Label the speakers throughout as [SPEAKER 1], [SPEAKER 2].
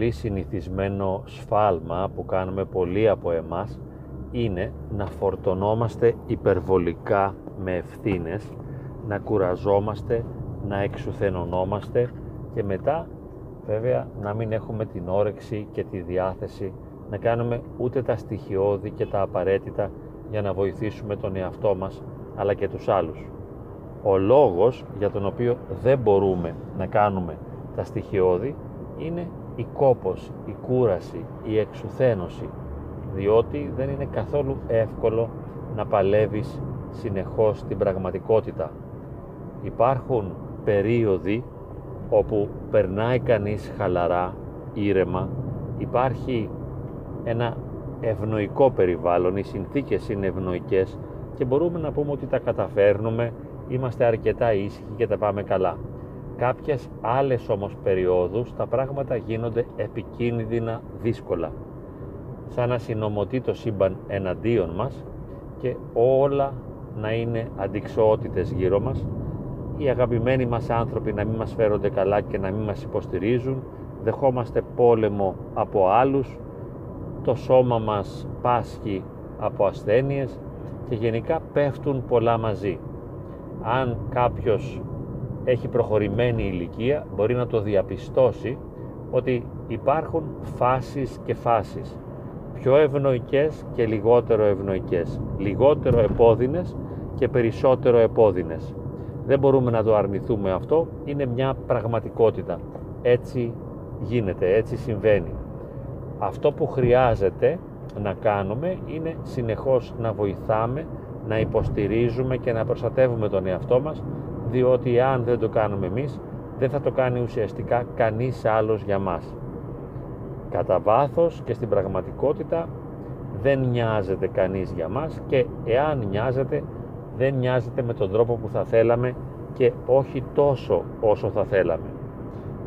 [SPEAKER 1] πολύ συνηθισμένο σφάλμα που κάνουμε πολλοί από εμάς είναι να φορτωνόμαστε υπερβολικά με ευθύνες, να κουραζόμαστε, να εξουθενωνόμαστε και μετά βέβαια να μην έχουμε την όρεξη και τη διάθεση να κάνουμε ούτε τα στοιχειώδη και τα απαραίτητα για να βοηθήσουμε τον εαυτό μας αλλά και τους άλλους. Ο λόγος για τον οποίο δεν μπορούμε να κάνουμε τα στοιχειώδη είναι η κόπος, η κούραση, η εξουθένωση διότι δεν είναι καθόλου εύκολο να παλεύεις συνεχώς την πραγματικότητα. Υπάρχουν περίοδοι όπου περνάει κανείς χαλαρά, ήρεμα, υπάρχει ένα ευνοϊκό περιβάλλον, οι συνθήκες είναι ευνοϊκές και μπορούμε να πούμε ότι τα καταφέρνουμε, είμαστε αρκετά ήσυχοι και τα πάμε καλά. Κάποιες άλλες όμως περιόδους τα πράγματα γίνονται επικίνδυνα δύσκολα. Σαν να συνομωτεί το σύμπαν εναντίον μας και όλα να είναι αντικσοότητες γύρω μας οι αγαπημένοι μας άνθρωποι να μην μας φέρονται καλά και να μην μας υποστηρίζουν δεχόμαστε πόλεμο από άλλους το σώμα μας πάσχει από ασθένειες και γενικά πέφτουν πολλά μαζί αν κάποιος έχει προχωρημένη ηλικία μπορεί να το διαπιστώσει ότι υπάρχουν φάσεις και φάσεις. Πιο ευνοϊκές και λιγότερο ευνοϊκές. Λιγότερο επώδυνες και περισσότερο επώδυνες. Δεν μπορούμε να το αρνηθούμε αυτό. Είναι μια πραγματικότητα. Έτσι γίνεται, έτσι συμβαίνει. Αυτό που χρειάζεται να κάνουμε είναι συνεχώς να βοηθάμε να υποστηρίζουμε και να προστατεύουμε τον εαυτό μας διότι αν δεν το κάνουμε εμείς δεν θα το κάνει ουσιαστικά κανείς άλλος για μας. Κατά βάθος και στην πραγματικότητα δεν νοιάζεται κανείς για μας και εάν νοιάζεται δεν νοιάζεται με τον τρόπο που θα θέλαμε και όχι τόσο όσο θα θέλαμε.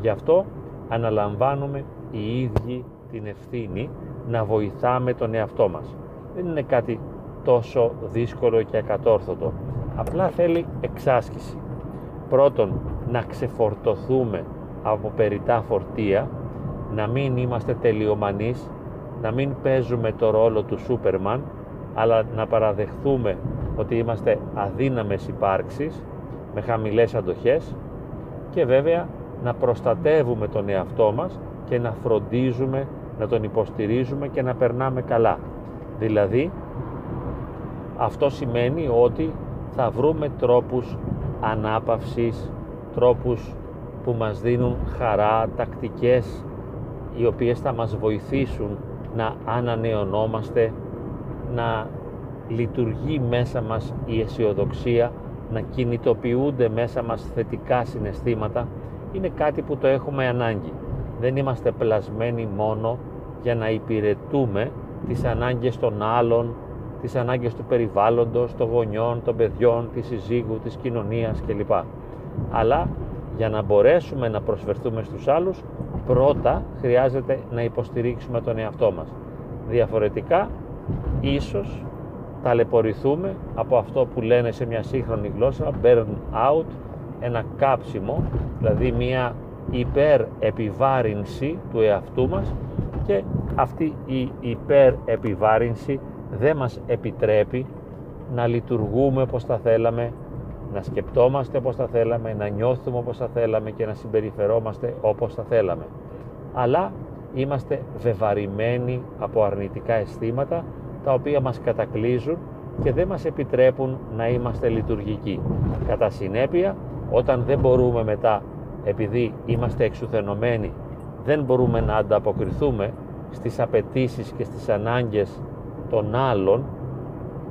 [SPEAKER 1] Γι' αυτό αναλαμβάνουμε οι ίδιοι την ευθύνη να βοηθάμε τον εαυτό μας. Δεν είναι κάτι τόσο δύσκολο και ακατόρθωτο. Απλά θέλει εξάσκηση πρώτον να ξεφορτωθούμε από περιτά φορτία, να μην είμαστε τελειομανείς, να μην παίζουμε το ρόλο του Σούπερμαν, αλλά να παραδεχθούμε ότι είμαστε αδύναμες υπάρξεις με χαμηλές αντοχές και βέβαια να προστατεύουμε τον εαυτό μας και να φροντίζουμε, να τον υποστηρίζουμε και να περνάμε καλά. Δηλαδή, αυτό σημαίνει ότι θα βρούμε τρόπους ανάπαυσης, τρόπους που μας δίνουν χαρά, τακτικές οι οποίες θα μας βοηθήσουν να ανανεωνόμαστε, να λειτουργεί μέσα μας η αισιοδοξία, να κινητοποιούνται μέσα μας θετικά συναισθήματα, είναι κάτι που το έχουμε ανάγκη. Δεν είμαστε πλασμένοι μόνο για να υπηρετούμε τις ανάγκες των άλλων, τις ανάγκες του περιβάλλοντος, των γονιών, των παιδιών, της συζύγου, της κοινωνίας κλπ. Αλλά για να μπορέσουμε να προσφερθούμε στους άλλους, πρώτα χρειάζεται να υποστηρίξουμε τον εαυτό μας. Διαφορετικά, ίσως ταλαιπωρηθούμε από αυτό που λένε σε μια σύγχρονη γλώσσα burn out, ένα κάψιμο, δηλαδή μια υπερεπιβάρυνση του εαυτού μας και αυτή η υπερεπιβάρυνση δεν μας επιτρέπει να λειτουργούμε όπως θα θέλαμε, να σκεπτόμαστε όπως θα θέλαμε, να νιώθουμε όπως θα θέλαμε και να συμπεριφερόμαστε όπως θα θέλαμε. Αλλά είμαστε βεβαρημένοι από αρνητικά αισθήματα τα οποία μας κατακλείζουν και δεν μας επιτρέπουν να είμαστε λειτουργικοί. Κατά συνέπεια, όταν δεν μπορούμε μετά, επειδή είμαστε εξουθενωμένοι, δεν μπορούμε να ανταποκριθούμε στις απαιτήσεις και στις ανάγκες των άλλων,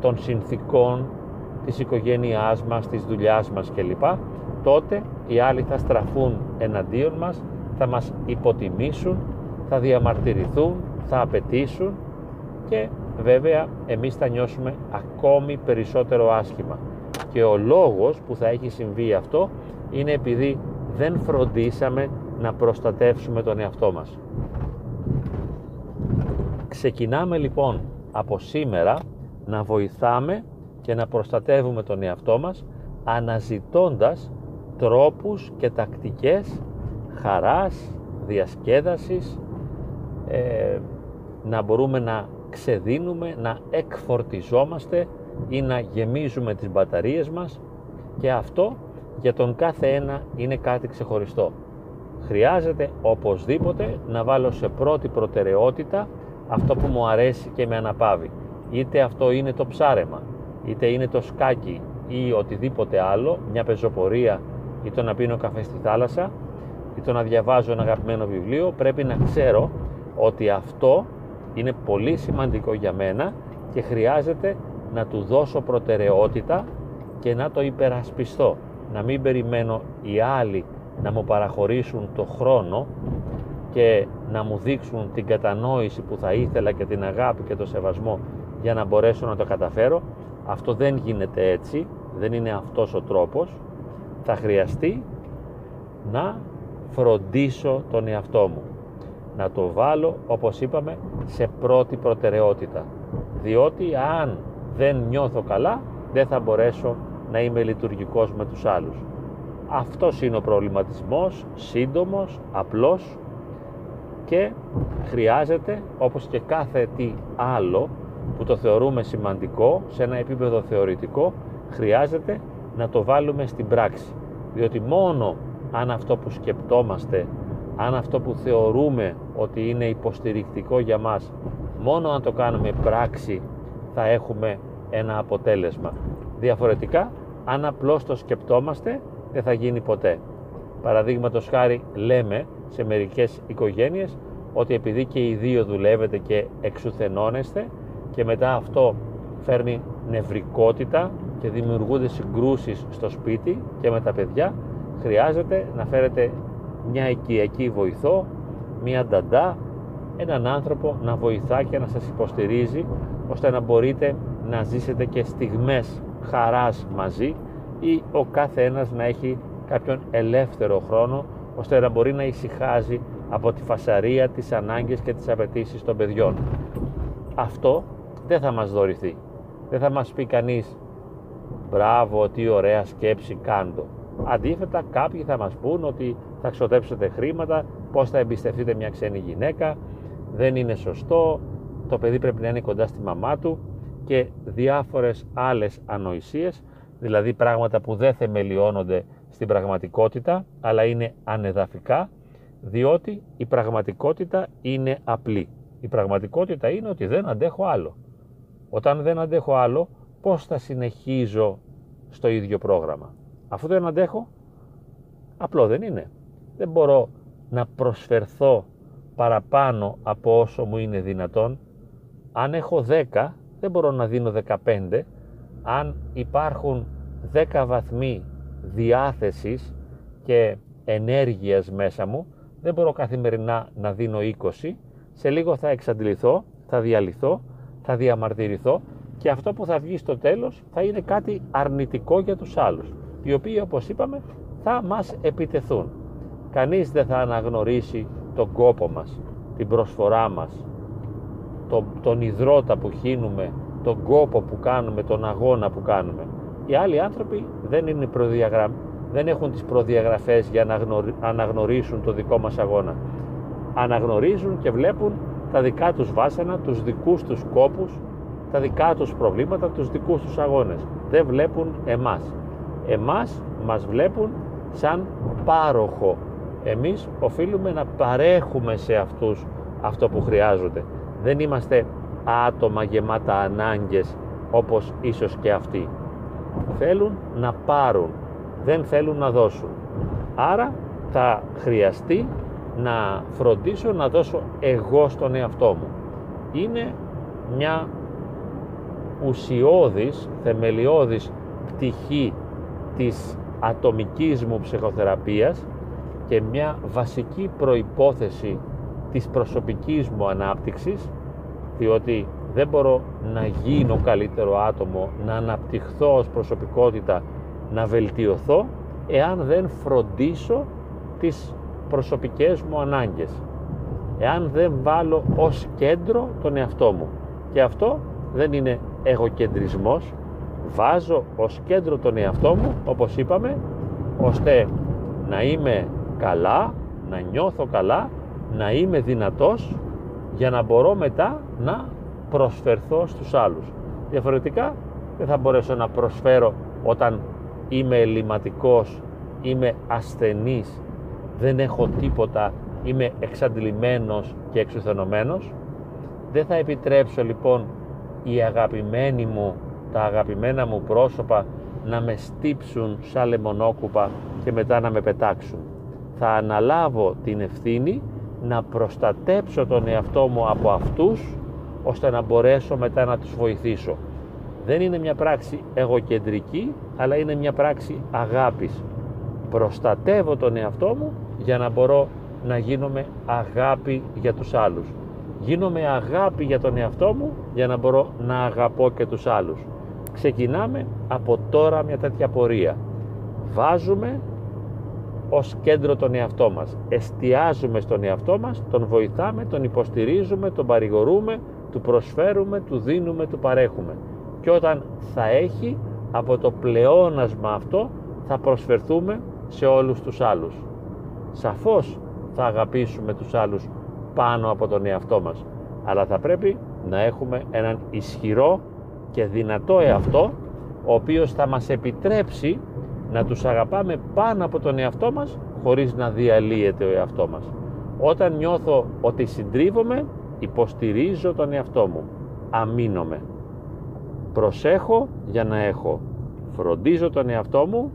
[SPEAKER 1] των συνθήκων της οικογένειάς μας, της δουλειάς μας κλπ. Τότε οι άλλοι θα στραφούν εναντίον μας, θα μας υποτιμήσουν, θα διαμαρτυρηθούν, θα απαιτήσουν και βέβαια εμείς θα νιώσουμε ακόμη περισσότερο άσχημα. Και ο λόγος που θα έχει συμβεί αυτό είναι επειδή δεν φροντίσαμε να προστατεύσουμε τον εαυτό μας. Ξεκινάμε λοιπόν από σήμερα να βοηθάμε και να προστατεύουμε τον εαυτό μας αναζητώντας τρόπους και τακτικές χαράς, διασκέδασης, ε, να μπορούμε να ξεδίνουμε, να εκφορτιζόμαστε ή να γεμίζουμε τις μπαταρίες μας και αυτό για τον κάθε ένα είναι κάτι ξεχωριστό. Χρειάζεται οπωσδήποτε να βάλω σε πρώτη προτεραιότητα αυτό που μου αρέσει και με αναπαύει. Είτε αυτό είναι το ψάρεμα, είτε είναι το σκάκι ή οτιδήποτε άλλο, μια πεζοπορία ή το να πίνω καφέ στη θάλασσα ή το να διαβάζω ένα αγαπημένο βιβλίο, πρέπει να ξέρω ότι αυτό είναι πολύ σημαντικό για μένα και χρειάζεται να του δώσω προτεραιότητα και να το υπερασπιστώ. Να μην περιμένω οι άλλοι να μου παραχωρήσουν το χρόνο και να μου δείξουν την κατανόηση που θα ήθελα και την αγάπη και το σεβασμό για να μπορέσω να το καταφέρω. Αυτό δεν γίνεται έτσι, δεν είναι αυτός ο τρόπος. Θα χρειαστεί να φροντίσω τον εαυτό μου. Να το βάλω, όπως είπαμε, σε πρώτη προτεραιότητα. Διότι αν δεν νιώθω καλά, δεν θα μπορέσω να είμαι λειτουργικός με τους άλλους. Αυτός είναι ο προβληματισμός, σύντομος, απλός και χρειάζεται όπως και κάθε τι άλλο που το θεωρούμε σημαντικό σε ένα επίπεδο θεωρητικό χρειάζεται να το βάλουμε στην πράξη. Διότι μόνο αν αυτό που σκεπτόμαστε αν αυτό που θεωρούμε ότι είναι υποστηρικτικό για μας μόνο αν το κάνουμε πράξη θα έχουμε ένα αποτέλεσμα. Διαφορετικά αν απλώς το σκεπτόμαστε δεν θα γίνει ποτέ. Παραδείγματος χάρη λέμε σε μερικές οικογένειες ότι επειδή και οι δύο δουλεύετε και εξουθενώνεστε και μετά αυτό φέρνει νευρικότητα και δημιουργούνται συγκρούσεις στο σπίτι και με τα παιδιά χρειάζεται να φέρετε μια οικιακή βοηθό, μια νταντά, έναν άνθρωπο να βοηθά και να σας υποστηρίζει ώστε να μπορείτε να ζήσετε και στιγμές χαράς μαζί ή ο κάθε ένας να έχει κάποιον ελεύθερο χρόνο ώστε να μπορεί να ησυχάζει από τη φασαρία, τις ανάγκες και τις απαιτήσεις των παιδιών. Αυτό δεν θα μας δωρηθεί. Δεν θα μας πει κανείς «Μπράβο, τι ωραία σκέψη κάντο». Αντίθετα, κάποιοι θα μας πούν ότι θα ξοδέψετε χρήματα, πώς θα εμπιστευτείτε μια ξένη γυναίκα, δεν είναι σωστό, το παιδί πρέπει να είναι κοντά στη μαμά του και διάφορες άλλες ανοησίες, δηλαδή πράγματα που δεν θεμελιώνονται στην πραγματικότητα, αλλά είναι ανεδαφικά, διότι η πραγματικότητα είναι απλή. Η πραγματικότητα είναι ότι δεν αντέχω άλλο. Όταν δεν αντέχω άλλο, πώς θα συνεχίζω στο ίδιο πρόγραμμα; Αφού δεν αντέχω, απλό δεν είναι. Δεν μπορώ να προσφερθώ παραπάνω από όσο μου είναι δυνατόν. Αν έχω 10, δεν μπορώ να δίνω 15. Αν υπάρχουν 10 βαθμοί διάθεσης και ενέργειας μέσα μου, δεν μπορώ καθημερινά να δίνω 20, σε λίγο θα εξαντληθώ, θα διαλυθώ, θα διαμαρτυρηθώ και αυτό που θα βγει στο τέλος θα είναι κάτι αρνητικό για τους άλλους, οι οποίοι όπως είπαμε θα μας επιτεθούν. Κανείς δεν θα αναγνωρίσει τον κόπο μας, την προσφορά μας, τον, τον υδρότα που χύνουμε, τον κόπο που κάνουμε, τον αγώνα που κάνουμε. Οι άλλοι άνθρωποι δεν, είναι προδιαγρα... δεν έχουν τις προδιαγραφές για να αναγνωρίσουν το δικό μας αγώνα. Αναγνωρίζουν και βλέπουν τα δικά τους βάσανα, τους δικούς τους κόπους, τα δικά τους προβλήματα, τους δικούς τους αγώνες. Δεν βλέπουν εμάς. Εμάς μας βλέπουν σαν πάροχο. Εμείς οφείλουμε να παρέχουμε σε αυτούς αυτό που χρειάζονται. Δεν είμαστε άτομα γεμάτα ανάγκες όπως ίσως και αυτοί θέλουν να πάρουν, δεν θέλουν να δώσουν. Άρα θα χρειαστεί να φροντίσω να δώσω εγώ στον εαυτό μου. Είναι μια ουσιώδης, θεμελιώδης πτυχή της ατομικής μου ψυχοθεραπείας και μια βασική προϋπόθεση της προσωπικής μου ανάπτυξης διότι δεν μπορώ να γίνω καλύτερο άτομο, να αναπτυχθώ ως προσωπικότητα, να βελτιωθώ, εάν δεν φροντίσω τις προσωπικές μου ανάγκες. Εάν δεν βάλω ως κέντρο τον εαυτό μου. Και αυτό δεν είναι εγωκεντρισμός. Βάζω ως κέντρο τον εαυτό μου, όπως είπαμε, ώστε να είμαι καλά, να νιώθω καλά, να είμαι δυνατός για να μπορώ μετά να προσφερθώ στους άλλους. Διαφορετικά δεν θα μπορέσω να προσφέρω όταν είμαι ελληματικός, είμαι ασθενής, δεν έχω τίποτα, είμαι εξαντλημένος και εξουθενωμένος. Δεν θα επιτρέψω λοιπόν οι αγαπημένοι μου, τα αγαπημένα μου πρόσωπα να με στύψουν σαν λεμονόκουπα και μετά να με πετάξουν. Θα αναλάβω την ευθύνη να προστατέψω τον εαυτό μου από αυτούς ώστε να μπορέσω μετά να τους βοηθήσω. Δεν είναι μια πράξη εγωκεντρική αλλά είναι μια πράξη αγάπης. Προστατεύω τον εαυτό μου για να μπορώ να γίνομαι αγάπη για τους άλλους. Γίνομαι αγάπη για τον εαυτό μου για να μπορώ να αγαπώ και τους άλλους. Ξεκινάμε από τώρα μια τέτοια πορεία. Βάζουμε ως κέντρο τον εαυτό μας. Εστιάζουμε στον εαυτό μας, τον βοηθάμε, τον υποστηρίζουμε, τον παρηγορούμε, του προσφέρουμε, του δίνουμε, του παρέχουμε. Και όταν θα έχει από το πλεόνασμα αυτό θα προσφερθούμε σε όλους τους άλλους. Σαφώς θα αγαπήσουμε τους άλλους πάνω από τον εαυτό μας. Αλλά θα πρέπει να έχουμε έναν ισχυρό και δυνατό εαυτό ο οποίος θα μας επιτρέψει να τους αγαπάμε πάνω από τον εαυτό μας χωρίς να διαλύεται ο εαυτό μας. Όταν νιώθω ότι συντρίβομαι, υποστηρίζω τον εαυτό μου. Αμήνομαι. Προσέχω για να έχω. Φροντίζω τον εαυτό μου,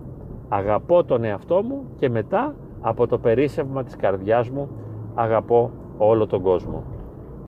[SPEAKER 1] αγαπώ τον εαυτό μου και μετά από το περίσσευμα της καρδιάς μου αγαπώ όλο τον κόσμο.